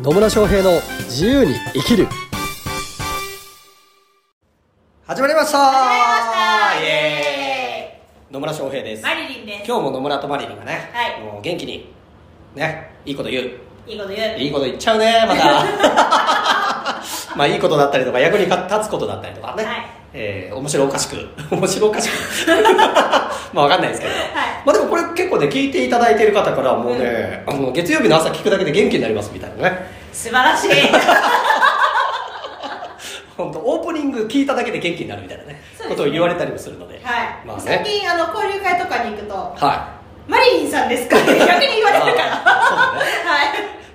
野村翔平の自由に生きる。始まりました。始まりました。イエーイ。野村翔平です。マリリンです。今日も野村とマリリンがね、はい。もう元気にねいいこと言う。いいこと言う。いいこと言っちゃうねまた まあいいことだったりとか役に立つことだったりとかね、はい。えー面白おかしく面白おかしく。まあわかんないですけど、はいまあでもこれ結構ね聞いていただいている方からもうね、あの月曜日の朝聞くだけで元気になりますみたいなね。素晴らしい。本当オープニング聞いただけで元気になるみたいなねね。ことを言われたりもするので。はい、まあ最ね近あの交流会とかに行くとは「マリリンさんですか?」って逆に言われるから。ね。はい。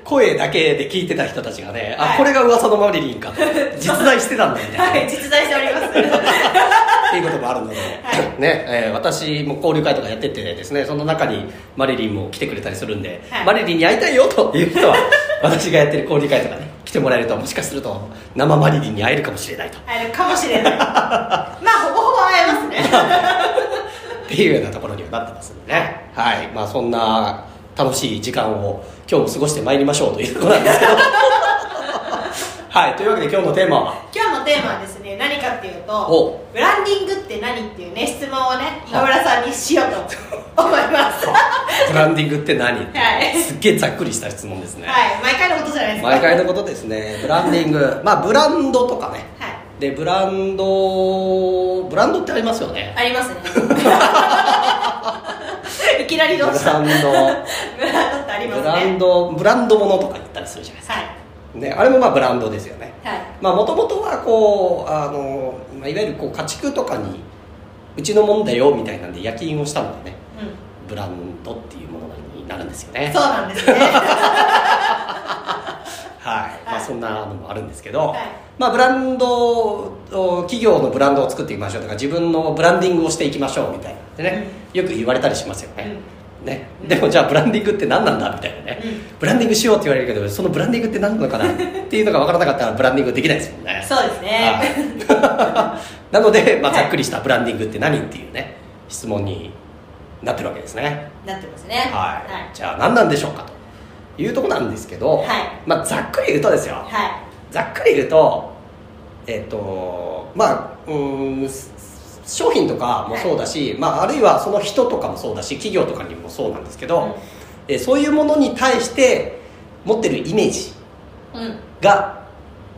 声だけで聞いてた人たちがね、あはい。これが噂のマリリンかと実在してたんだみたいな、はい実在しております っていうこともあるので、はい。ねえー私も交流会とかやっててですねその中にマリリンも来てくれたりするんで、はい。マリリンに会いたいよという人は 私がやってる交流会とかね来てもらえるともしかすると生マリリンに会えるかもしれないと。会えるかもしれない。まあほぼほぼ会えますね。っていうようなところにはなってますんでね。はい。まあそんな楽しい時間を今日も過ごしてまいりましょうというところなんですけど。はい。というわけで今日のテーマは？今日のテーマはですねっていうお。とブランディングって何っていうね質問をねはい。野村さんにしようと思います。はブランディングって何？って、はい。すっげえざっくりした質問ですね、い。毎回のことじゃないですか。毎回のことですね。ブランディング。まあブランドとかね。はい。でブランドブランドってありますよね。ありますね。いきなりどうした？ブランド。ブランドってありますね。ブランドブランドものとかね、あれもまあブランドですよね。はい。まあもともとはこうあの、まあ、いわゆるこう家畜とかにうちのもんだよみたいなんで夜勤をしたのでねうブランドっていうものになるんですよね。んそうなんですね。はい、まあ、はいそんなのもあるんですけど、はい。まあ、ブランドを企業のブランドを作っていきましょうとか自分のブランディングをしていきましょうみたいなってね、よく言われたりしますよね,、ね。でもじゃあブランディングって何なんだみたいなね、うん。ブランディングしようって言われるけどそのブランディングって何なのかな？っていうのが分からなかったらブランディングできないですもんね。そうですね。はい。なので、まあ、はいざっくりしたブランディングって何っていうね質問になってるわけですね。なってますね。はい、はい。じゃあ何なんでしょうかと。いうところなんですけど、はい。まあ、ざっくり言うとですよ、はい。ざっくり言うとえっ、とまあうーん商品とかもそうだし、まあ、あるいはその人とかもそうだし企業とかにもそうなんですけど、うん。えそういうものに対して持ってるイメージうん。が、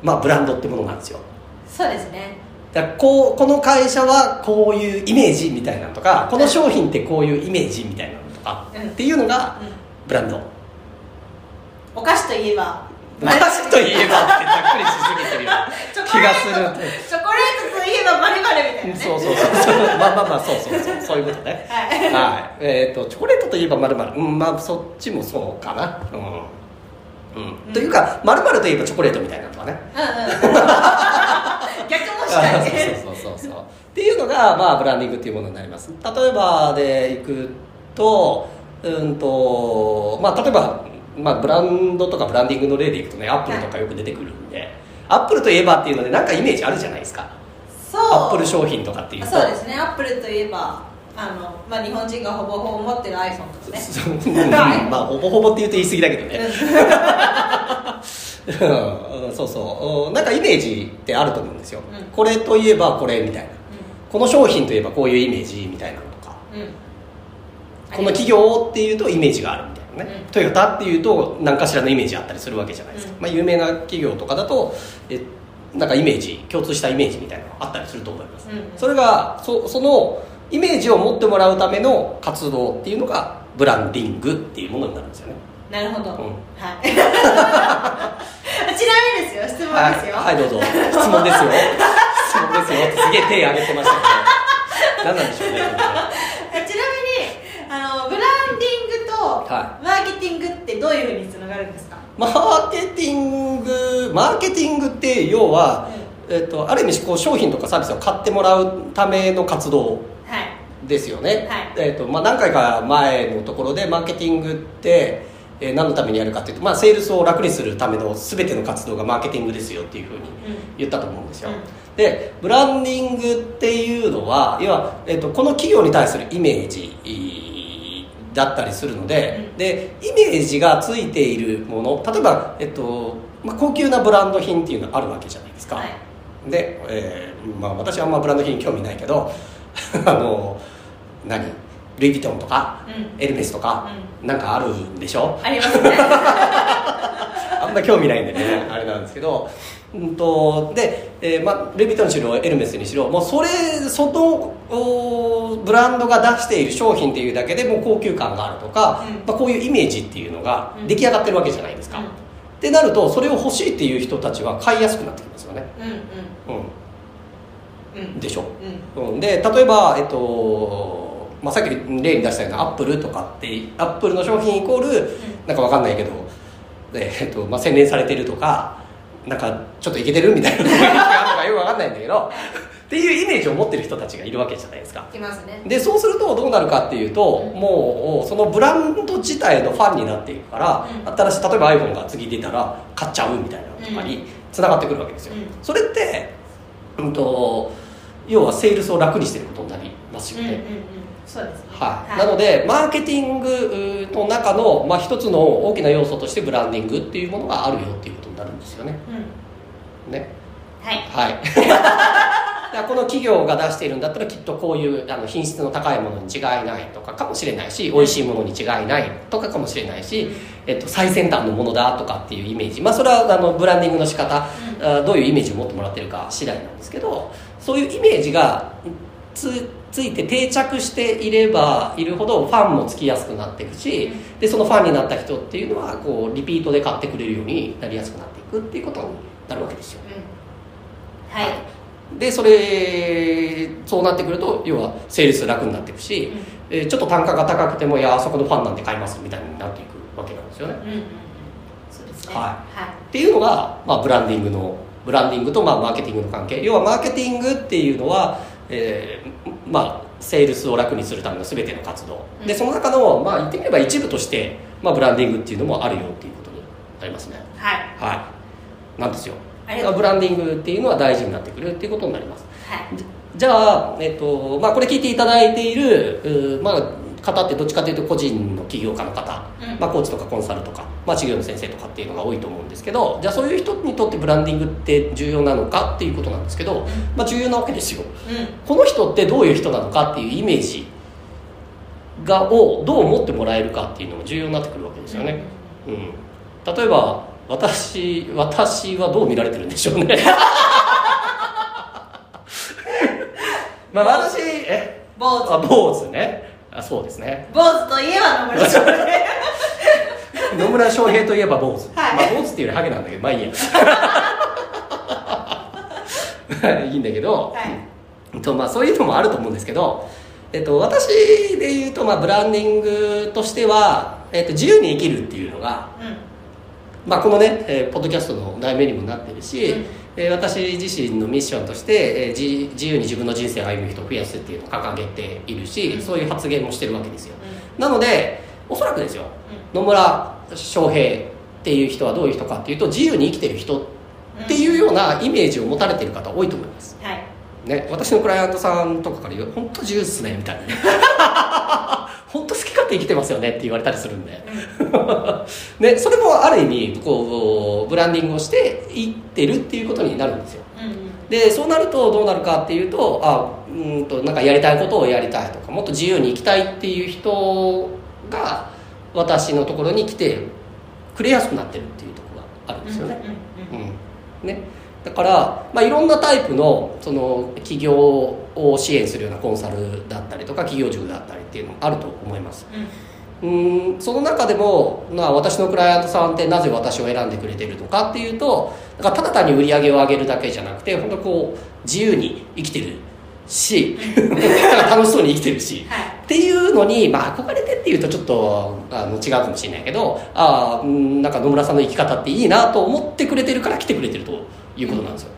まあ、ブランドってものなんですよ。そうですね。だこうこの会社はこういうイメージみたいなのとかこの商品ってこういうイメージみたいなのとか、うん。っていうのがうん。ブランド。お菓子といえば。マジといえばってざっくりしすぎてるよチョコ気がする。チョコレといえばまるまるみたいなねそうそうそう。そうまあまあまあそうそうそうそういうことね。はい。はい。えっ、とチョコレートといえばまるまるうんまあそっちもそうかな。うん、うん。というかまるまるといえばチョコレートみたいなのとかね。うんうん逆もしたいね。そうそうそうそうっていうのが、まあ、ブランディングっていうものになります。例えばでいくとうんとまあ例えば、まあ、ブランドとかブランディングの例でいくとねアップルとかよく出てくるんで、アップルといえばっていうのでなんかイメージあるじゃないですかアップル商品とかっていうと。そうですね。アップルといえばあの、まあ、日本人がほぼほぼ持ってる iPhone とかね。まあほぼほぼって言うと言い過ぎだけどね。うん。そうそう。うん。なんかイメージってあると思うんですよ、うん。これといえばこれみたいな。この商品といえばこういうイメージみたいなのとか。この企業っていうとイメージがあるみたいなね、うん。トヨタっていうと何かしらのイメージあったりするわけじゃないですか、うん。まあ、有名な企業とかだとえなんかイメージ共通したイメージみたいなのがあったりすると思います、うん。それがそそのイメージを持ってもらうための活動っていうのがブランディングっていうものになるんですよね。なるほど、うん。はい。ちなみにですよ質問ですよ、はい、はい、どうぞ。質問ですよ。質問ですよ。すげえ手挙げてましたけど。何なんでしょうね。え ちなみにあのブランディングとはマーケティングってどういうふうにつながるんですか、マーケティングマーケティングって要は、えっと、ある意味こう商品とかサービスを買ってもらうための活動はい。ですよね、はい。えっとまあ、何回か前のところでマーケティングって、えー何のためにやるかっていうと、まあ、セールスを楽にするための全ての活動がマーケティングですよっていうふうに言ったと思うんですよ、うん。でブランディングっていうのは要は、えっとこの企業に対するイメージだったりするので、うん。でイメージがついているもの例えば、えっとまあ、高級なブランド品っていうのがあるわけじゃないですか、はい。で、えーまあ、私はあんまブランド品に興味ないけど あの何？ルイ・ヴィトンとか、うん。エルメスとか、なんかあるんでしょ？ありますね。あんま興味ないんでねあれなんですけど、うんとで、えーまあ、ルイ・ヴィトンにしろエルメスにしろもうそれそのおブランドが出している商品っていうだけでもう高級感があるとか、うん。まあ、こういうイメージっていうのがうん。出来上がってるわけじゃないですか、うん。ってなるとそれを欲しいっていう人たちは買いやすくなってきますよね、うんううん。うん。ん、でしょ、うん。うん、で例えば、えっとまあ、さっき例に出したようなアップルとかってアップルの商品イコール、なんかわかんないけど、でえっとまあ、洗練されてるとかなんかちょっとイケてるみたいな。雰囲気があるのかよくわかんないんだけどっていうイメージを持ってる人たちがいるわけじゃないですか。いますね。でそうするとどうなるかっていうと、もうそのブランド自体のファンになっていくから、うん。新しい例えば iPhone が次出たら買っちゃうみたいなのとかにつながってくるわけですよ、うん。それって、うん、と要はセールスを楽にしてることになりますよね、うんうんうんそうですね。はい。なのでマーケティングの中の、まあ、一つの大きな要素としてブランディングっていうものがあるよっていうことになるんですよね。うん。ね。はい。はい。この企業が出しているんだったらきっとこういうあの品質の高いものに違いないとかかもしれないし美味しいものに違いないとかかもしれないし、えっと、最先端のものだとかっていうイメージ。まあそれはあのブランディングの仕方、あどういうイメージを持ってもらってるか次第なんですけどそういうイメージがつついて定着していればいるほどファンもつきやすくなっていくしでそのファンになった人っていうのはこうリピートで買ってくれるようになりやすくなっていくっていうことになるわけですよ。うん。はい。でそれそうなってくると要はセールス楽になっていくし、えーちょっと単価が高くてもいやあそこのファンなんで買いますみたいになっていくわけなんですよね。うんうんうん。そうですね。はい。はっていうのが、まあ、ブランディングのブランディングとまあマーケティングの関係。要はマーケティングっていうのは、えーまあセールスを楽にするための全ての活動、うん。でその中のまあ言ってみれば一部として、まあ、ブランディングっていうのもあるよっていうことになりますね。はい。はい。なんですよ。ブランディングっていうのは大事になってくるっていうことになります。はい。じじゃあ、えっとまあ、これ聞いていただいている、まあ、方ってどっちかというと個人の起業家の方、うん。まあ、コーチとかコンサルとか、まあ、授業の先生とかっていうのが多いと思うんですけどじゃあそういう人にとってブランディングって重要なのかっていうことなんですけど、まあ、重要なわけですよ。うん。この人ってどういう人なのかっていうイメージがをどう持ってもらえるかっていうのも重要になってくるわけですよね、うん、例えば私私はどう見られてるんでしょうね。まあ私え？坊主。あ坊主ねあそうですね。坊主といえば野村翔平。野村翔平といえば坊主、はい。まあ、坊主っていうよりハゲなんだけどまあいいや。いいんだけど、はい。とまあ、そういうのもあると思うんですけど、えっと、私で言うと、まあ、ブランディングとしては、えっと、自由に生きるっていうのが、うん。まあ、このね、えーポッドキャストの題名にもなってるし、うんえー私自身のミッションとして、えー自自由に自分の人生を歩む人を増やすっていうのを掲げているし、うん。そういう発言もしてるわけですよ。なのでおそらくですよう野村翔平っていう人はどういう人かっていうと自由に生きてる人んっていうようなイメージを持たれてる方多いと思います。はい。ね、私のクライアントさんとかから言う本当自由っすねみたいな。ね 本当好き勝手生きてますよねって言われたりするんで、ね、それもある意味こうブランディングをしていってるっていうことになるんですよでそうなるとどうなるかっていうとあうんとなんかやりたいことをやりたいとかもっと自由に生きたいっていう人が私のところに来てくれやすくなってるっていうところがあるんですよね、うんね、だから、まあ、いろんなタイプのその企業を支援するようなコンサルだったりとか企業塾だったりっていうのもあると思います。うん。その中でも、まあ、私のクライアントさんってなぜ私を選んでくれてるのかっていうとだからただ単に売り上げを上げるだけじゃなくて本当こう自由に生きてるし楽しそうに生きてるしはい。っていうのに、まあ、憧れてっていうとちょっとあの違うかもしれないけどああうんなんか野村さんの生き方っていいなと思ってくれてるから来てくれてるということなんですよ、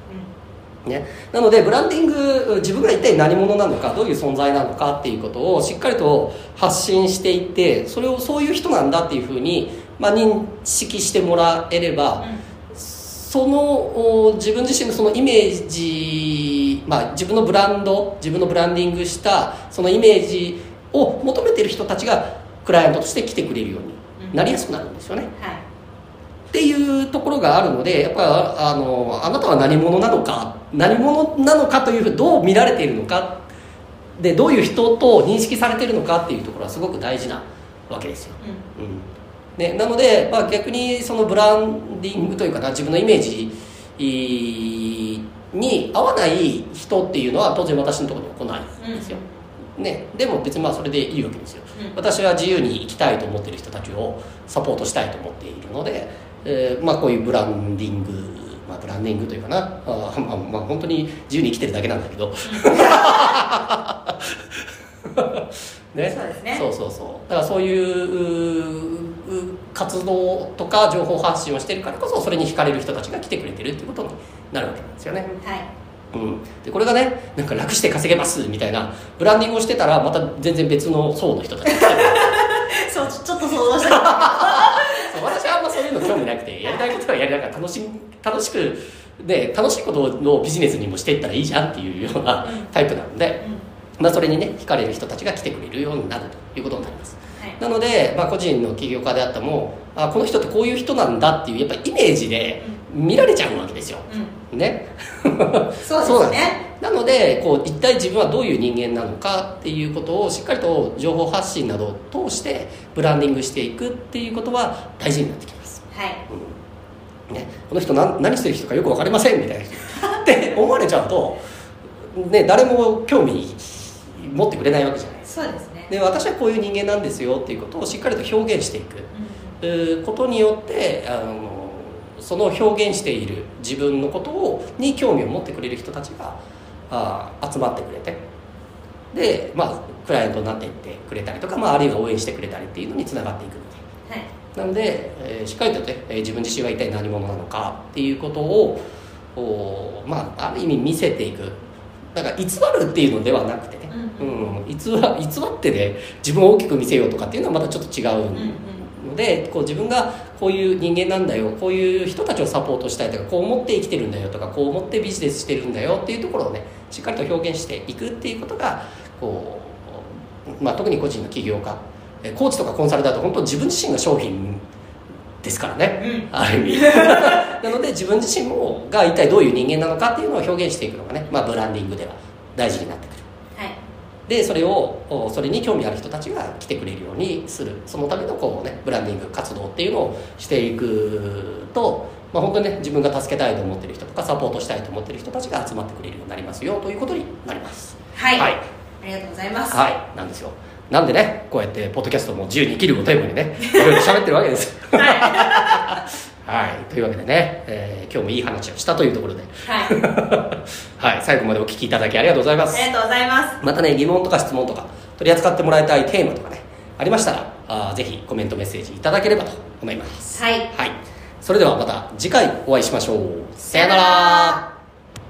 ね、なのでブランディング自分が一体何者なのかどういう存在なのかっていうことをしっかりと発信していってそれをそういう人なんだっていうふうに、まあ、認識してもらえれば、その自分自身のそのイメージ、まあ、自分のブランド自分のブランディングしたそのイメージを求めてる人たちがクライアントとして来てくれるようになりやすくなるんですよね、はい。いうところがあるのでやっぱあのあなたは何者なのか何者なのかというふうにどう見られているのかでどういう人と認識されているのかっていうところはすごく大事なわけですよ、うん。うん。ね、なので、まあ、逆にそのブランディングというかな自分のイメージいに合わない人っていうのは当然私のところには来ないんですよ、ね、でも別にまあそれでいいわけですよ、うん。私は自由に生きたいと思っている人たちをサポートしたいと思っているので、えーまあ、こういうブランディング、まあ、ブランディングというかな。あー、まあ、まあ本当に自由に生きてるだけなんだけど。ね。そうですね。そうそうそう。だからそういう活動とか情報発信をしてるからこそそれに惹かれる人たちが来てくれてるっていうことになるわけなんですよね、はい。うん、でこれがねなんか楽して稼げますみたいなブランディングをしてたらまた全然別の層の人たち そうちょっと想像した私はあんまそういうの興味なくてやりたいことはやりながら楽し楽しくで楽しいことのビジネスにもしていったらいいじゃんっていうようなうん。タイプなので、うん。まあ、それにね惹かれる人たちが来てくれるようになるということになります。はい。なので、まあ、個人の起業家であってもあこの人ってこういう人なんだっていうやっぱりイメージで見られちゃうわけですよ。うん。ね。そうそうなんです。ねなのでこう一体自分はどういう人間なのかっていうことをしっかりと情報発信などを通してブランディングしていくっていうことは大事になってきます、はい。うん。ね、この人何何してる人かよく分かりませんみたいな。人って思われちゃうと、ね、誰も興味持ってくれないわけじゃない。ですそうですね。かで私はこういう人間なんですよっていうことをしっかりと表現していく。ことによってあのその表現している自分のことをに興味を持ってくれる人たちがあー集まってくれて。で、まあ、クライアントになっていってくれたりとか、まあ、あるいは応援してくれたりっていうのにつながっていくのではいなので、えーしっかりとね、えー自分自身は一体何者なのかっていうことをおーまあ、ある意味見せていく。だから偽るっていうのではなくてね、うん偽偽ってね自分を大きく見せようとかっていうのはまたちょっと違ううんうん。のでこう自分がこういう人間なんだよ。こういう人たちをサポートしたいとかこう思って生きてるんだよとかこう思ってビジネスしてるんだよっていうところをねしっかりと表現していくっていうことがこう、まあ、特に個人の起業家えコーチとかコンサルだと本当自分自身が商品ですからね、ある意味。なので自分自身もが一体どういう人間なのかっていうのを表現していくのがね、まあ、ブランディングでは大事になってくる。はい。でそれをおそれに興味ある人たちが来てくれるようにする。そのためのこう、ね、ブランディング活動っていうのをしていくと、まあ、本当にね自分が助けたいと思ってる人とかサポートしたいと思ってる人たちが集まってくれるようになりますよということになります。はい、はい、ありがとうございます、はい。なんですよなんでねこうやってポッドキャストも自由に生きるをテーマにねいろいろ喋ってるわけです。はい。というわけでね、えー今日もいい話をしたというところで。はい、はい。最後までお聞きいただきありがとうございます。ありがとうございます。またね疑問とか質問とか取り扱ってもらいたいテーマとかねありましたらあーぜひコメントメッセージいただければと思います。はい。はい、それではまた次回お会いしましょう。さよなら